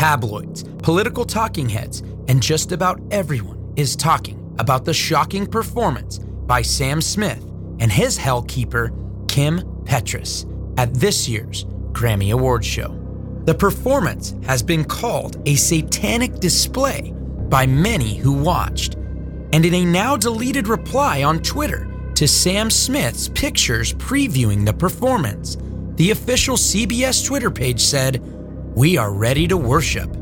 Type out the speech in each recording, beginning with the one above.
tabloids, political talking heads, and just about everyone is talking about the shocking performance by Sam Smith and his hellkeeper, Kim Petras, at this year's Grammy Awards show. The performance has been called a satanic display by many who watched, and in a now deleted reply on Twitter to Sam Smith's pictures previewing the performance, the official CBS Twitter page said, We are ready to worship.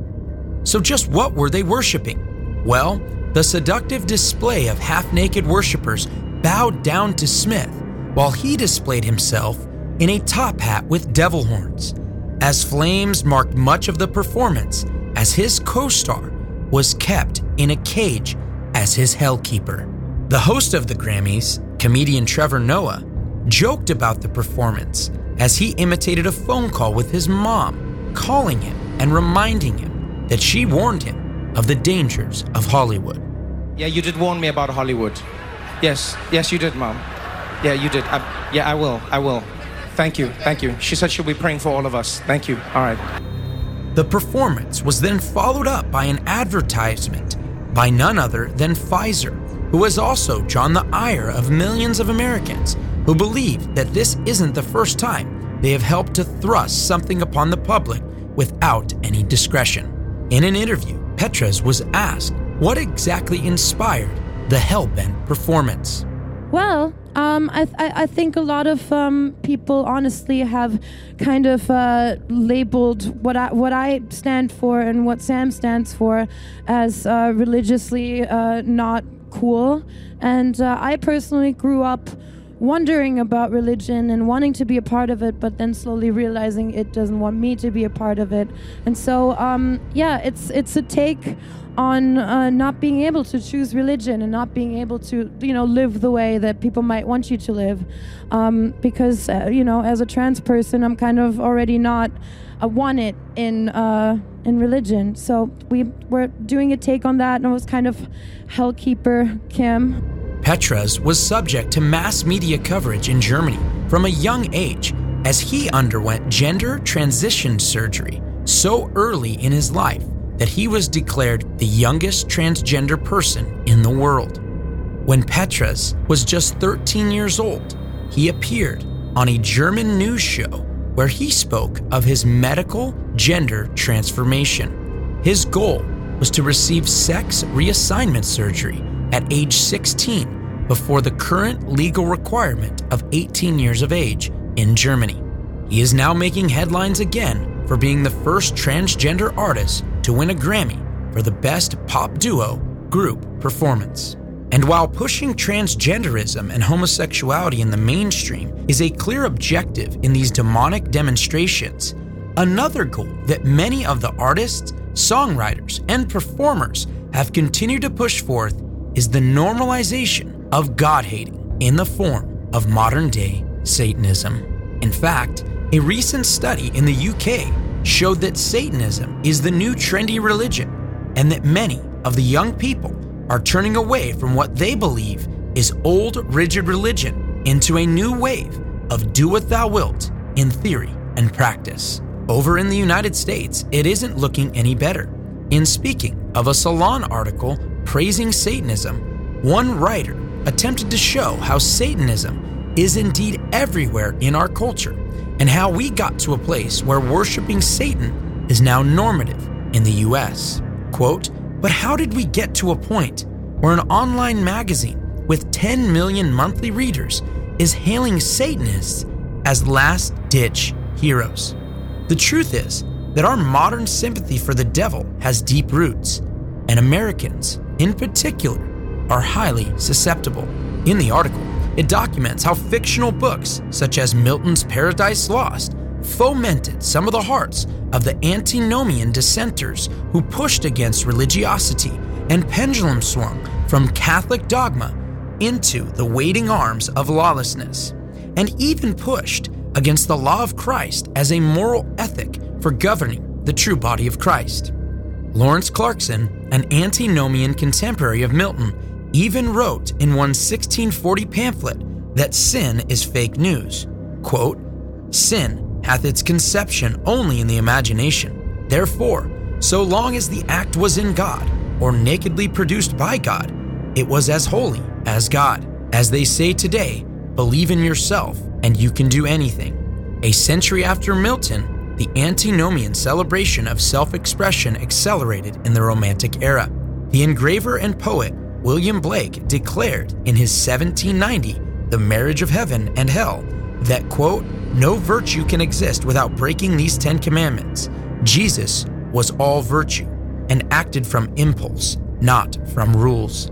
So, just what were they worshiping? Well, the seductive display of half naked worshippers bowed down to Smith while he displayed himself in a top hat with devil horns, as flames marked much of the performance as his co star was kept in a cage as his hellkeeper. The host of the Grammys, comedian Trevor Noah, joked about the performance as he imitated a phone call with his mom, calling him and reminding him that she warned him of the dangers of Hollywood. Yeah, you did warn me about Hollywood. Yes, yes, you did, Mom. Yeah, you did. I, yeah, I will. I will. Thank you. Thank you. She said she'll be praying for all of us. Thank you. All right. The performance was then followed up by an advertisement by none other than Pfizer, who has also drawn the ire of millions of Americans who believe that this isn't the first time they have helped to thrust something upon the public without any discretion. In an interview, Petras was asked what exactly inspired the Hellbent performance. Well, um, I, th- I think a lot of um, people honestly have kind of uh, labeled what I what I stand for and what Sam stands for as uh, religiously uh, not cool. And uh, I personally grew up wondering about religion and wanting to be a part of it, but then slowly realizing it doesn't want me to be a part of it. And so, um, yeah, it's it's a take on uh, not being able to choose religion and not being able to, you know, live the way that people might want you to live. Um, because, uh, you know, as a trans person, I'm kind of already not uh, want it in uh, in religion. So we were doing a take on that, and it was kind of Hellkeeper Kim. Petras was subject to mass media coverage in Germany from a young age as he underwent gender transition surgery so early in his life that he was declared the youngest transgender person in the world. When Petras was just 13 years old, he appeared on a German news show where he spoke of his medical gender transformation. His goal was to receive sex reassignment surgery at age 16 before the current legal requirement of 18 years of age in Germany. He is now making headlines again for being the first transgender artist to win a Grammy for the Best Pop Duo Group Performance. And while pushing transgenderism and homosexuality in the mainstream is a clear objective in these demonic demonstrations, another goal that many of the artists, songwriters, and performers have continued to push forth is the normalization of God hating in the form of modern day Satanism. In fact, a recent study in the UK showed that Satanism is the new trendy religion and that many of the young people are turning away from what they believe is old, rigid religion into a new wave of do what thou wilt in theory and practice. Over in the United States, it isn't looking any better. In speaking of a Salon article praising Satanism, one writer attempted to show how Satanism is indeed everywhere in our culture and how we got to a place where worshiping Satan is now normative in the US. Quote, but how did we get to a point where an online magazine with 10 million monthly readers is hailing Satanists as last ditch heroes? The truth is that our modern sympathy for the devil has deep roots, and Americans, in particular, are highly susceptible. In the article, it documents how fictional books, such as Milton's Paradise Lost, fomented some of the hearts of the antinomian dissenters who pushed against religiosity and pendulum swung from Catholic dogma into the waiting arms of lawlessness, and even pushed against the law of Christ as a moral ethic for governing the true body of Christ. Lawrence Clarkson, an antinomian contemporary of Milton, even wrote in one 1640 pamphlet that sin is fake news. Quote, Sin hath its conception only in the imagination. Therefore, so long as the act was in God or nakedly produced by God, it was as holy as God. As they say today, believe in yourself and you can do anything. A century after Milton, the antinomian celebration of self expression accelerated in the Romantic era. The engraver and poet William Blake declared in his 1790 The Marriage of Heaven and Hell that, quote, no virtue can exist without breaking these Ten Commandments. Jesus was all virtue and acted from impulse, not from rules.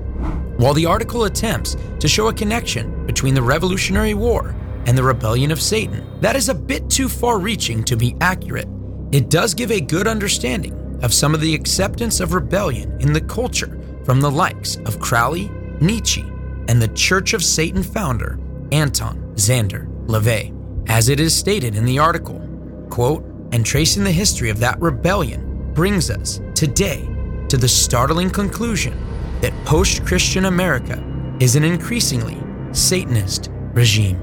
While the article attempts to show a connection between the Revolutionary War and the rebellion of Satan, that is a bit too far reaching to be accurate. It does give a good understanding of some of the acceptance of rebellion in the culture from the likes of Crowley, Nietzsche, and the Church of Satan founder, Anton Szandor LaVey. As it is stated in the article, quote, and tracing the history of that rebellion brings us today to the startling conclusion that post Christian America is an increasingly Satanist regime.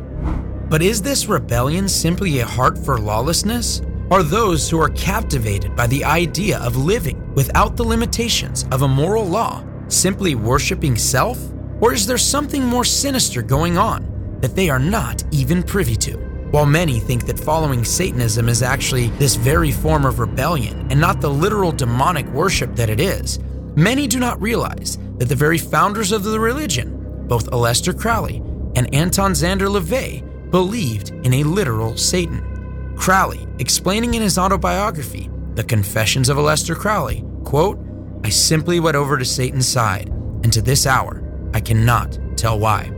But is this rebellion simply a heart for lawlessness? Are those who are captivated by the idea of living without the limitations of a moral law simply worshiping self? Or is there something more sinister going on that they are not even privy to? While many think that following Satanism is actually this very form of rebellion and not the literal demonic worship that it is, many do not realize that the very founders of the religion, both Aleister Crowley and Anton Szandor LaVey, believed in a literal Satan. Crowley, explaining in his autobiography, The Confessions of Aleister Crowley, quote, I simply went over to Satan's side, and to this hour, I cannot tell why.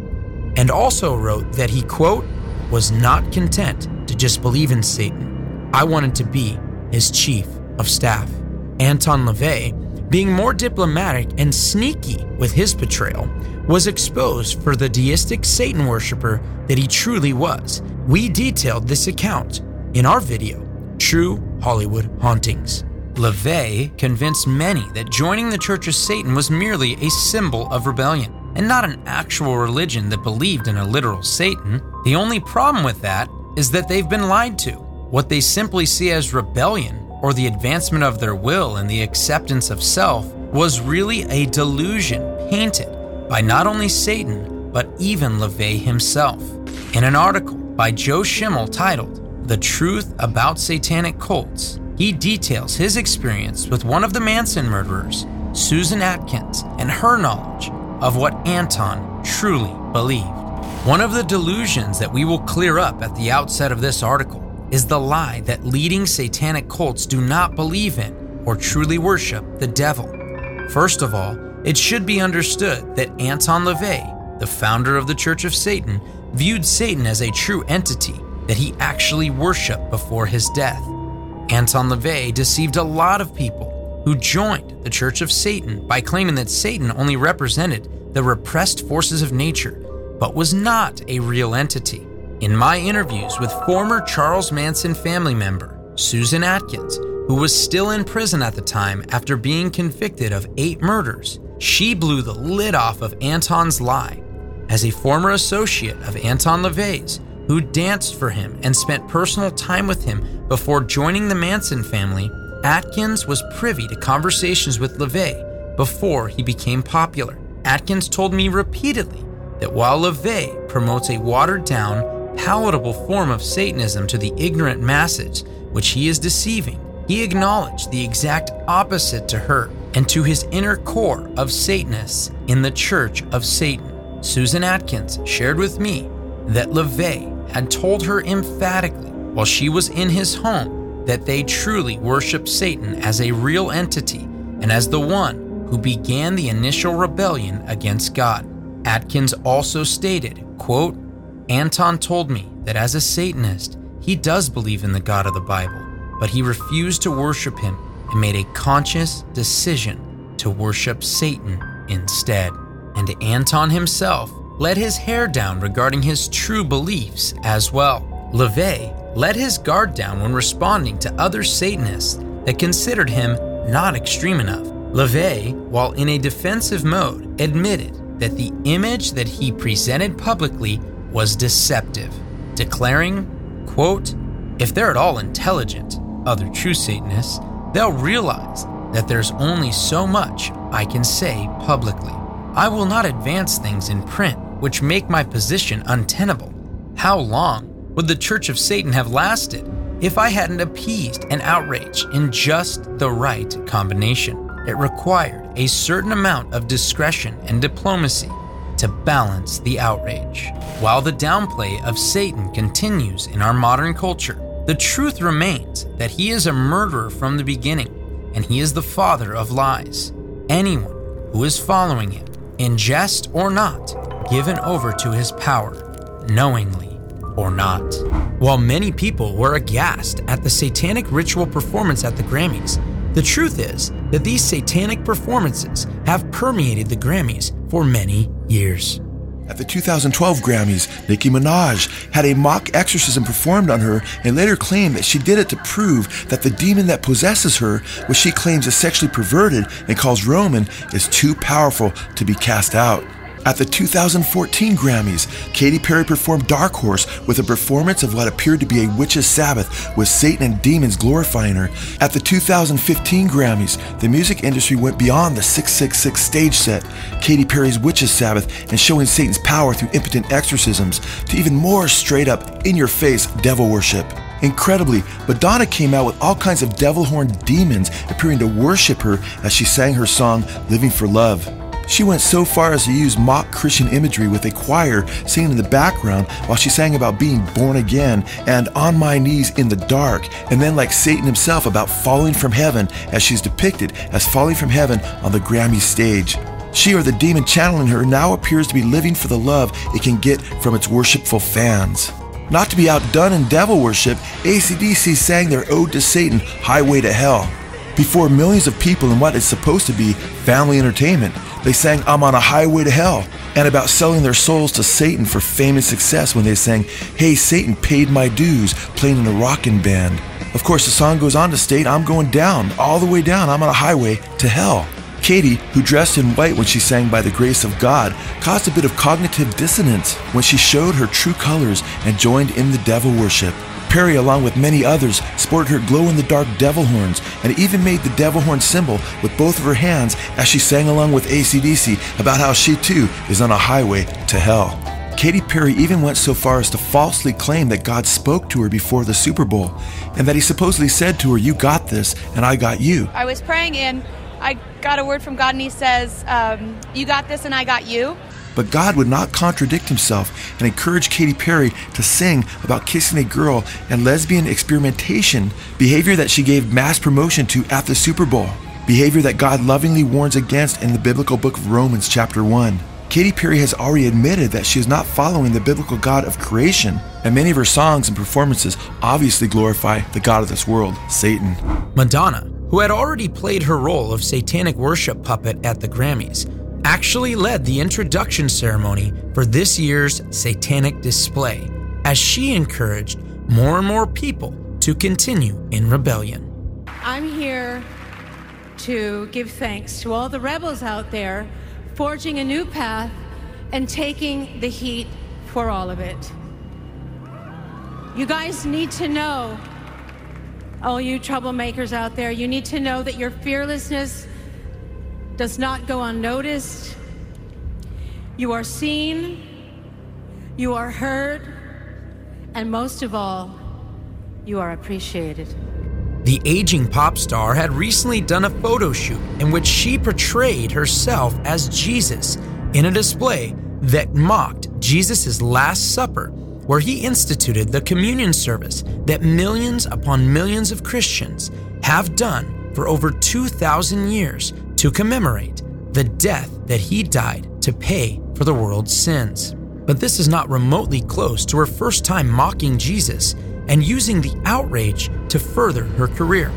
And also wrote that he, quote, was not content to just believe in Satan. I wanted to be his chief of staff. Anton LaVey, being more diplomatic and sneaky with his betrayal, was exposed for the deistic Satan worshiper that he truly was. We detailed this account in our video, True Hollywood Hauntings. LaVey convinced many that joining the Church of Satan was merely a symbol of rebellion and not an actual religion that believed in a literal Satan. The only problem with that is that they've been lied to. What they simply see as rebellion or the advancement of their will and the acceptance of self was really a delusion painted by not only Satan, but even LaVey himself. In an article by Joe Schimmel titled The Truth About Satanic Cults, he details his experience with one of the Manson murderers, Susan Atkins, and her knowledge of what Anton truly believed. One of the delusions that we will clear up at the outset of this article is the lie that leading satanic cults do not believe in or truly worship the devil. First of all, it should be understood that Anton LaVey, the founder of the Church of Satan, viewed Satan as a true entity that he actually worshiped before his death. Anton LaVey deceived a lot of people who joined the Church of Satan by claiming that Satan only represented the repressed forces of nature, but was not a real entity. In my interviews with former Charles Manson family member Susan Atkins, who was still in prison at the time after being convicted of eight murders, she blew the lid off of Anton's lie. As a former associate of Anton LaVey's, who danced for him and spent personal time with him before joining the Manson family, Atkins was privy to conversations with LaVey before he became popular. Atkins told me repeatedly that while LaVey promotes a watered down, palatable form of Satanism to the ignorant masses, which he is deceiving, he acknowledged the exact opposite to her and to his inner core of Satanists in the Church of Satan. Susan Atkins shared with me that LaVey had told her emphatically while she was in his home that they truly worship Satan as a real entity and as the one who began the initial rebellion against God. Atkins also stated, quote, Anton told me that as a Satanist, he does believe in the God of the Bible, but he refused to worship him and made a conscious decision to worship Satan instead. And Anton himself let his hair down regarding his true beliefs as well. LaVey let his guard down when responding to other Satanists that considered him not extreme enough. LaVey, while in a defensive mode, admitted that the image that he presented publicly was deceptive, declaring, quote, if they're at all intelligent, other true Satanists, they'll realize that there's only so much I can say publicly. I will not advance things in print which make my position untenable. How long would the Church of Satan have lasted if I hadn't appeased an outrage in just the right combination? It required a certain amount of discretion and diplomacy to balance the outrage. While the downplay of Satan continues in our modern culture, the truth remains that he is a murderer from the beginning and he is the father of lies. Anyone who is following him, in jest or not, given over to his power, knowingly or not. While many people were aghast at the satanic ritual performance at the Grammys, the truth is that these satanic performances have permeated the Grammys for many years. At the 2012 Grammys, Nicki Minaj had a mock exorcism performed on her and later claimed that she did it to prove that the demon that possesses her, which she claims is sexually perverted and calls Roman, is too powerful to be cast out. At the 2014 Grammys, Katy Perry performed Dark Horse with a performance of what appeared to be a witch's Sabbath with Satan and demons glorifying her. At the 2015 Grammys, the music industry went beyond the 666 stage set, Katy Perry's witch's Sabbath, and showing Satan's power through impotent exorcisms, to even more straight up, in your face devil worship. Incredibly, Madonna came out with all kinds of devil horned demons appearing to worship her as she sang her song Living for Love. She went so far as to use mock Christian imagery with a choir singing in the background while she sang about being born again and on my knees in the dark, and then like Satan himself about falling from heaven as she's depicted as falling from heaven on the Grammy stage. She or the demon channeling her now appears to be living for the love it can get from its worshipful fans. Not to be outdone in devil worship, ACDC sang their ode to Satan, Highway to Hell. Before millions of people in what is supposed to be family entertainment, they sang I'm on a highway to hell and about selling their souls to Satan for fame and success when they sang Hey Satan paid my dues playing in a rockin' band. Of course, the song goes on to state I'm going down, all the way down, I'm on a highway to hell. Katy, who dressed in white when she sang By the Grace of God, caused a bit of cognitive dissonance when she showed her true colors and joined in the devil worship. Perry, along with many others, sported her glow in the dark devil horns and even made the devil horn symbol with both of her hands as she sang along with ACDC about how she too is on a highway to hell. Katy Perry even went so far as to falsely claim that God spoke to her before the Super Bowl and that he supposedly said to her, You got this, and I got you. I was praying and I got a word from God, and He says, um, You got this, and I got you. But God would not contradict himself and encourage Katy Perry to sing about kissing a girl and lesbian experimentation, behavior that she gave mass promotion to at the Super Bowl, behavior that God lovingly warns against in the biblical book of Romans, chapter 1. Katy Perry has already admitted that she is not following the biblical God of creation, and many of her songs and performances obviously glorify the God of this world, Satan. Madonna, who had already played her role of satanic worship puppet at the Grammys, actually led the introduction ceremony for this year's satanic display as she encouraged more and more people to continue in rebellion. I'm here to give thanks to all the rebels out there forging a new path and taking the heat for all of it. You guys need to know, all you troublemakers out there, you need to know that your fearlessness does not go unnoticed. You are seen, you are heard, and most of all, you are appreciated. The aging pop star had recently done a photo shoot in which she portrayed herself as Jesus in a display that mocked Jesus' Last Supper, where he instituted the communion service that millions upon millions of Christians have done for over 2,000 years to commemorate the death that he died to pay for the world's sins. But this is not remotely close to her first time mocking Jesus and using the outrage to further her career.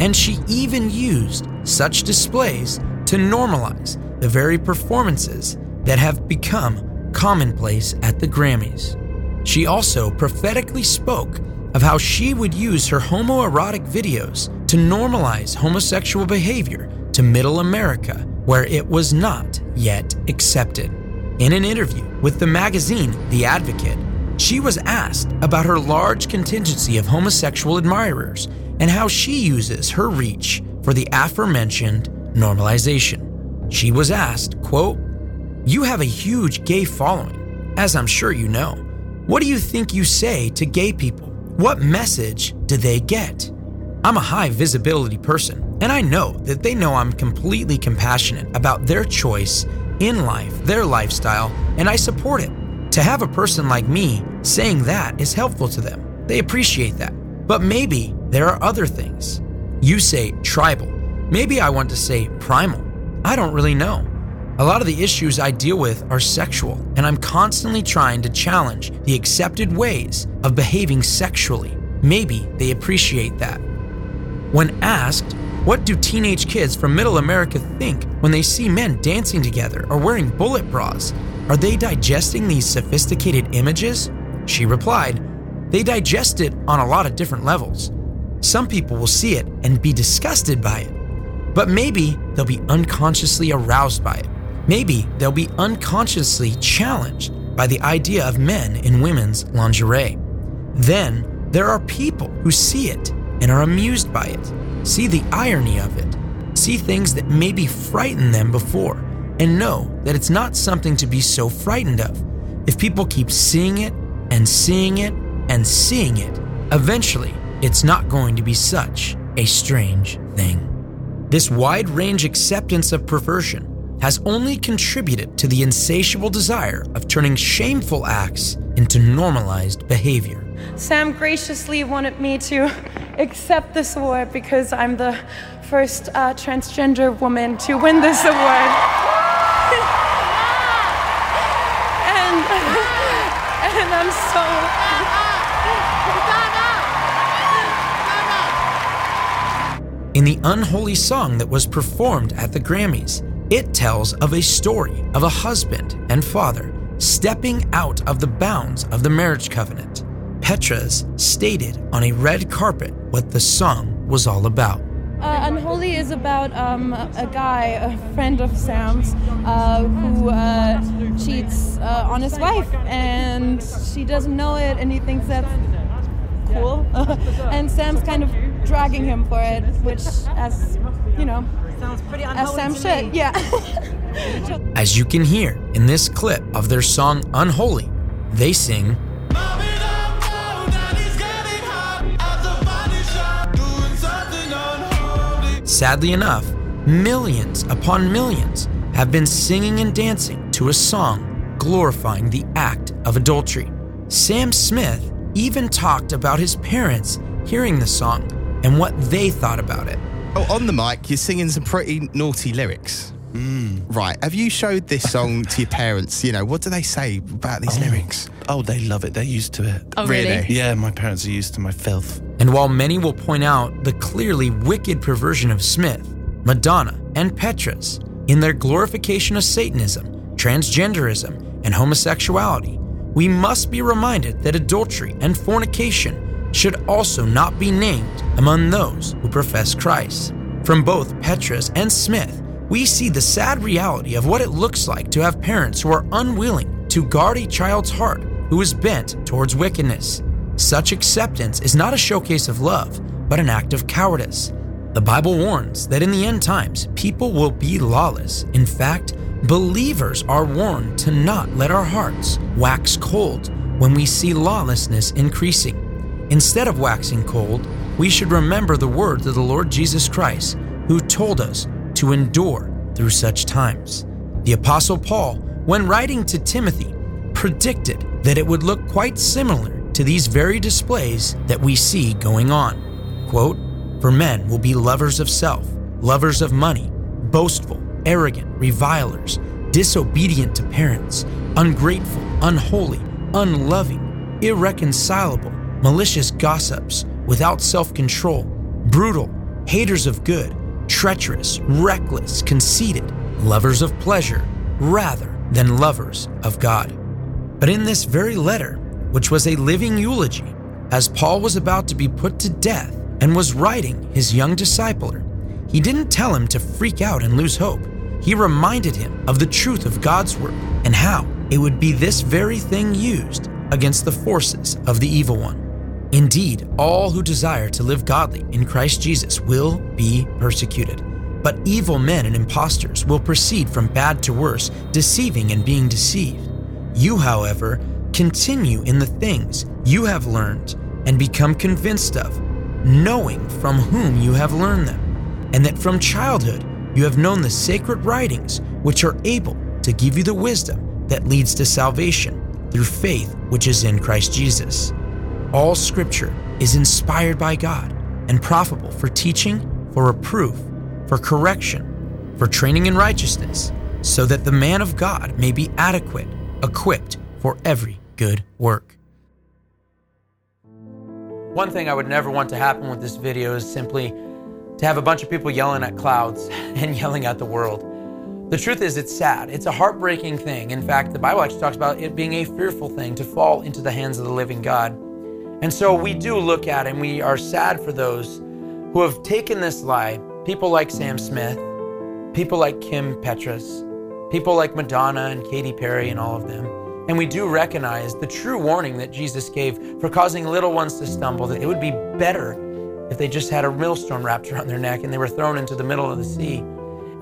And she even used such displays to normalize the very performances that have become commonplace at the Grammys. She also prophetically spoke of how she would use her homoerotic videos to normalize homosexual behavior to Middle America, where it was not yet accepted. In an interview with the magazine The Advocate, she was asked about her large contingency of homosexual admirers and how she uses her reach for the aforementioned normalization. She was asked, quote, You have a huge gay following, as I'm sure you know. What do you think you say to gay people? What message do they get? I'm a high visibility person, and I know that they know I'm completely compassionate about their choice in life, their lifestyle, and I support it. To have a person like me saying that is helpful to them. They appreciate that. But maybe there are other things. You say tribal. Maybe I want to say primal. I don't really know. A lot of the issues I deal with are sexual, and I'm constantly trying to challenge the accepted ways of behaving sexually. Maybe they appreciate that. When asked, what do teenage kids from middle America think when they see men dancing together or wearing bullet bras? Are they digesting these sophisticated images? She replied, They digest it on a lot of different levels. Some people will see it and be disgusted by it, but maybe they'll be unconsciously aroused by it. Maybe they'll be unconsciously challenged by the idea of men in women's lingerie. Then there are people who see it and are amused by it, see the irony of it, see things that maybe frightened them before, and know that it's not something to be so frightened of. If people keep seeing it and seeing it and seeing it, eventually it's not going to be such a strange thing. This wide range acceptance of perversion has only contributed to the insatiable desire of turning shameful acts into normalized behavior. Sam graciously wanted me to accept this award because I'm the first uh, transgender woman to win this award. and, and I'm so. In the unholy song that was performed at the Grammys, it tells of a story of a husband and father stepping out of the bounds of the marriage covenant. Petras stated on a red carpet what the song was all about. Uh, Unholy is about um, a guy, a friend of Sam's, uh, who uh, cheats uh, on his wife, and she doesn't know it, and he thinks that's cool. and Sam's kind of dragging him for it, which, as you know, Sounds pretty unholy Sam to should. me. Yeah. As you can hear in this clip of their song Unholy, they sing, Sadly enough, millions upon millions have been singing and dancing to a song glorifying the act of adultery. Sam Smith even talked about his parents hearing the song and what they thought about it. Oh, on the mic, you're singing some pretty naughty lyrics. Hmm. Right. Have you showed this song to your parents? You know, what do they say about these oh. lyrics? Oh, they love it. They're used to it. Oh, Really? Yeah, my parents are used to my filth. And while many will point out the clearly wicked perversion of Smith, Madonna, and Petras in their glorification of Satanism, transgenderism, and homosexuality, we must be reminded that adultery and fornication should also not be named among those who profess Christ. From both Petras and Smith, we see the sad reality of what it looks like to have parents who are unwilling to guard a child's heart who is bent towards wickedness. Such acceptance is not a showcase of love, but an act of cowardice. The Bible warns that in the end times, people will be lawless. In fact, believers are warned to not let our hearts wax cold when we see lawlessness increasing. Instead of waxing cold, we should remember the words of the Lord Jesus Christ, who told us to endure through such times. The Apostle Paul, when writing to Timothy, predicted that it would look quite similar to these very displays that we see going on. Quote, For men will be lovers of self, lovers of money, boastful, arrogant, revilers, disobedient to parents, ungrateful, unholy, unloving, irreconcilable, malicious gossips, without self control, brutal, haters of good, treacherous, reckless, conceited, lovers of pleasure rather than lovers of God. But in this very letter, which was a living eulogy, as Paul was about to be put to death and was writing his young discipler, he didn't tell him to freak out and lose hope. He reminded him of the truth of God's word and how it would be this very thing used against the forces of the evil one. Indeed, all who desire to live godly in Christ Jesus will be persecuted. But evil men and impostors will proceed from bad to worse, deceiving and being deceived. You, however, continue in the things you have learned and become convinced of, knowing from whom you have learned them, and that from childhood you have known the sacred writings, which are able to give you the wisdom that leads to salvation through faith which is in Christ Jesus. All scripture is inspired by God and profitable for teaching, for reproof, for correction, for training in righteousness, so that the man of God may be adequate, equipped for every good work. One thing I would never want to happen with this video is simply to have a bunch of people yelling at clouds and yelling at the world. The truth is, it's sad. It's a heartbreaking thing. In fact, the Bible actually talks about it being a fearful thing to fall into the hands of the living God. And so we do look at and we are sad for those who have taken this lie. People like Sam Smith, people like Kim Petras, people like Madonna and Katy Perry and all of them. And we do recognize the true warning that Jesus gave for causing little ones to stumble, that it would be better if they just had a millstone wrapped around their neck and they were thrown into the middle of the sea.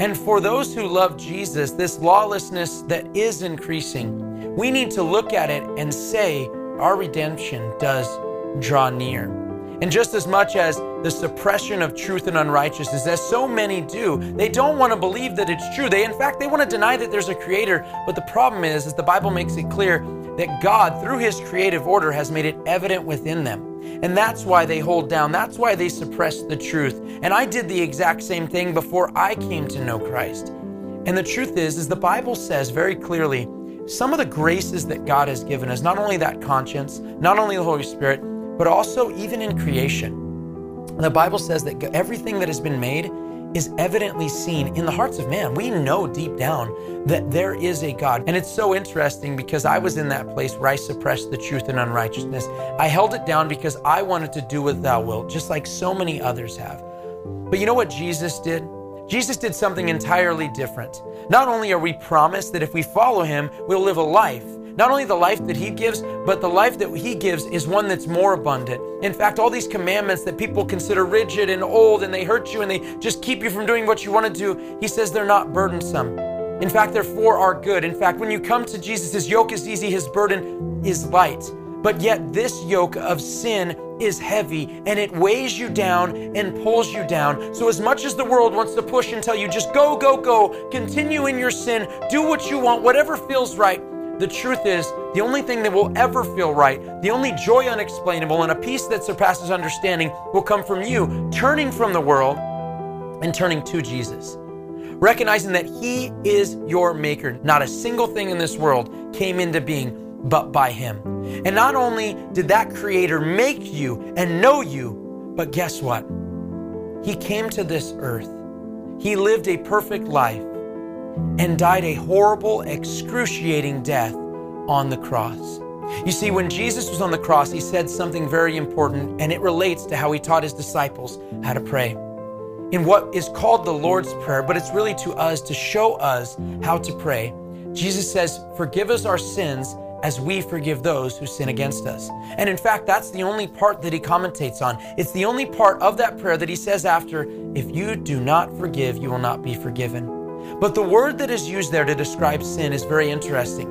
And for those who love Jesus, this lawlessness that is increasing, we need to look at it and say, our redemption does draw near. And just as much as the suppression of truth and unrighteousness, as so many do, they don't want to believe that it's true. They, in fact, they want to deny that there's a creator. But the problem is, is the Bible makes it clear that God, through his creative order, has made it evident within them. And that's why they hold down. That's why they suppress the truth. And I did the exact same thing before I came to know Christ. And the truth is, is the Bible says very clearly, some of the graces that God has given us, not only that conscience, not only the Holy Spirit, but also even in creation. The Bible says that everything that has been made is evidently seen in the hearts of man. We know deep down that there is a God. And it's so interesting because I was in that place where I suppressed the truth and unrighteousness. I held it down because I wanted to do what thou wilt, just like so many others have. But you know what Jesus did? Jesus did something entirely different. Not only are we promised that if we follow him, we'll live a life not only the life that He gives, but the life that He gives is one that's more abundant. In fact, all these commandments that people consider rigid and old and they hurt you and they just keep you from doing what you want to do, He says they're not burdensome. In fact, they're for our good. In fact, when you come to Jesus, His yoke is easy, His burden is light. But yet, this yoke of sin is heavy and it weighs you down and pulls you down. So, as much as the world wants to push and tell you just go, go, go, continue in your sin, do what you want, whatever feels right, the truth is, the only thing that will ever feel right, the only joy unexplainable, and a peace that surpasses understanding will come from you turning from the world and turning to Jesus. Recognizing that He is your maker. Not a single thing in this world came into being but by Him. And not only did that Creator make you and know you, but guess what? He came to this earth. He lived a perfect life and died a horrible, excruciating death on the cross. You see, when Jesus was on the cross, he said something very important, and it relates to how he taught his disciples how to pray. In what is called the Lord's Prayer, but it's really to us to show us how to pray. Jesus says, Forgive us our sins as we forgive those who sin against us. And in fact, that's the only part that he commentates on. It's the only part of that prayer that he says after, If you do not forgive, you will not be forgiven. But the word that is used there to describe sin is very interesting.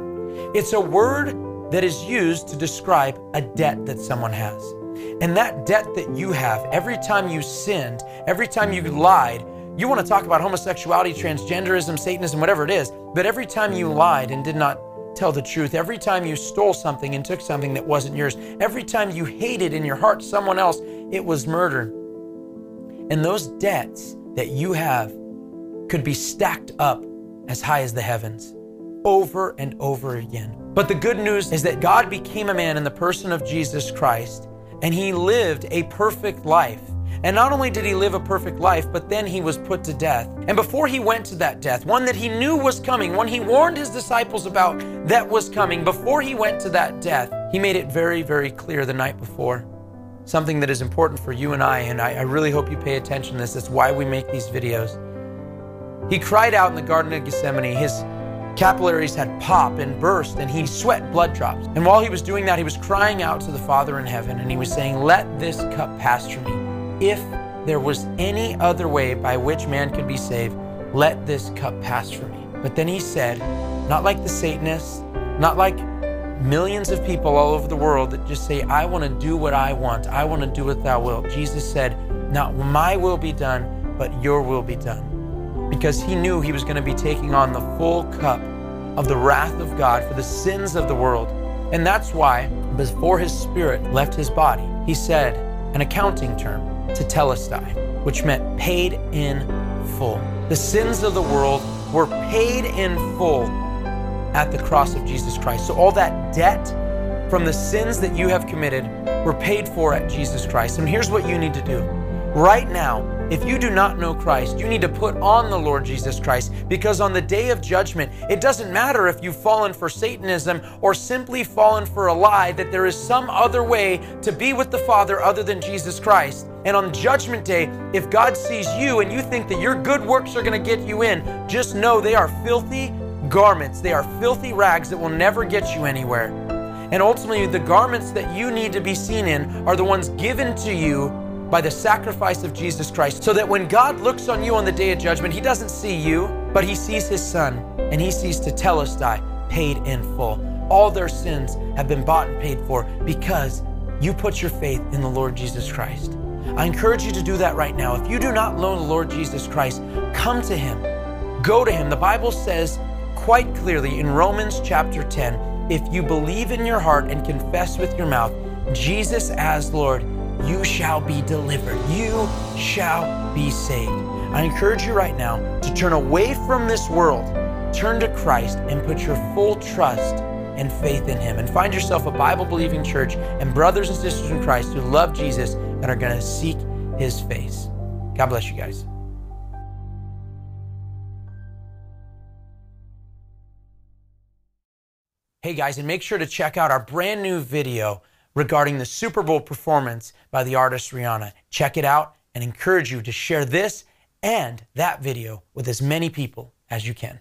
It's a word that is used to describe a debt that someone has. And that debt that you have, every time you sinned, every time you lied, you want to talk about homosexuality, transgenderism, Satanism, whatever it is, but every time you lied and did not tell the truth, every time you stole something and took something that wasn't yours, every time you hated in your heart someone else, it was murder. And those debts that you have could be stacked up as high as the heavens over and over again. But the good news is that God became a man in the person of Jesus Christ, and he lived a perfect life. And not only did he live a perfect life, but then he was put to death. And before he went to that death, one that he knew was coming, one he warned his disciples about that was coming, before he went to that death, he made it very, very clear the night before. Something that is important for you and I, and I, I really hope you pay attention to this. That's why we make these videos. He cried out in the Garden of Gethsemane. His capillaries had popped and burst, and he sweat blood drops. And while he was doing that, he was crying out to the Father in heaven, and he was saying, Let this cup pass from me. If there was any other way by which man could be saved, let this cup pass from me. But then he said, not like the Satanists, not like millions of people all over the world that just say, I want to do what I want, I want to do what thou wilt. Jesus said, Not my will be done, but your will be done. Because he knew he was going to be taking on the full cup of the wrath of God for the sins of the world. And that's why, before his spirit left his body, he said an accounting term, tetelestai, which meant paid in full. The sins of the world were paid in full at the cross of Jesus Christ. So all that debt from the sins that you have committed were paid for at Jesus Christ. And here's what you need to do. Right now, if you do not know Christ, you need to put on the Lord Jesus Christ because on the day of judgment, it doesn't matter if you've fallen for Satanism or simply fallen for a lie that there is some other way to be with the Father other than Jesus Christ. And on Judgment Day, if God sees you and you think that your good works are going to get you in, just know they are filthy garments. They are filthy rags that will never get you anywhere. And ultimately, the garments that you need to be seen in are the ones given to you by the sacrifice of Jesus Christ. So that when God looks on you on the day of judgment, He doesn't see you, but He sees His Son, and He sees to tell us, tetelestai, paid in full. All their sins have been bought and paid for because you put your faith in the Lord Jesus Christ. I encourage you to do that right now. If you do not know the Lord Jesus Christ, come to Him. Go to Him. The Bible says quite clearly in Romans chapter 10 if you believe in your heart and confess with your mouth Jesus as Lord, you shall be delivered. You shall be saved. I encourage you right now to turn away from this world, turn to Christ, and put your full trust and faith in Him. And find yourself a Bible believing church and brothers and sisters in Christ who love Jesus and are going to seek His face. God bless you guys. Hey guys, and make sure to check out our brand new video regarding the Super Bowl performance by the artist Rihanna. Check it out and encourage you to share this and that video with as many people as you can.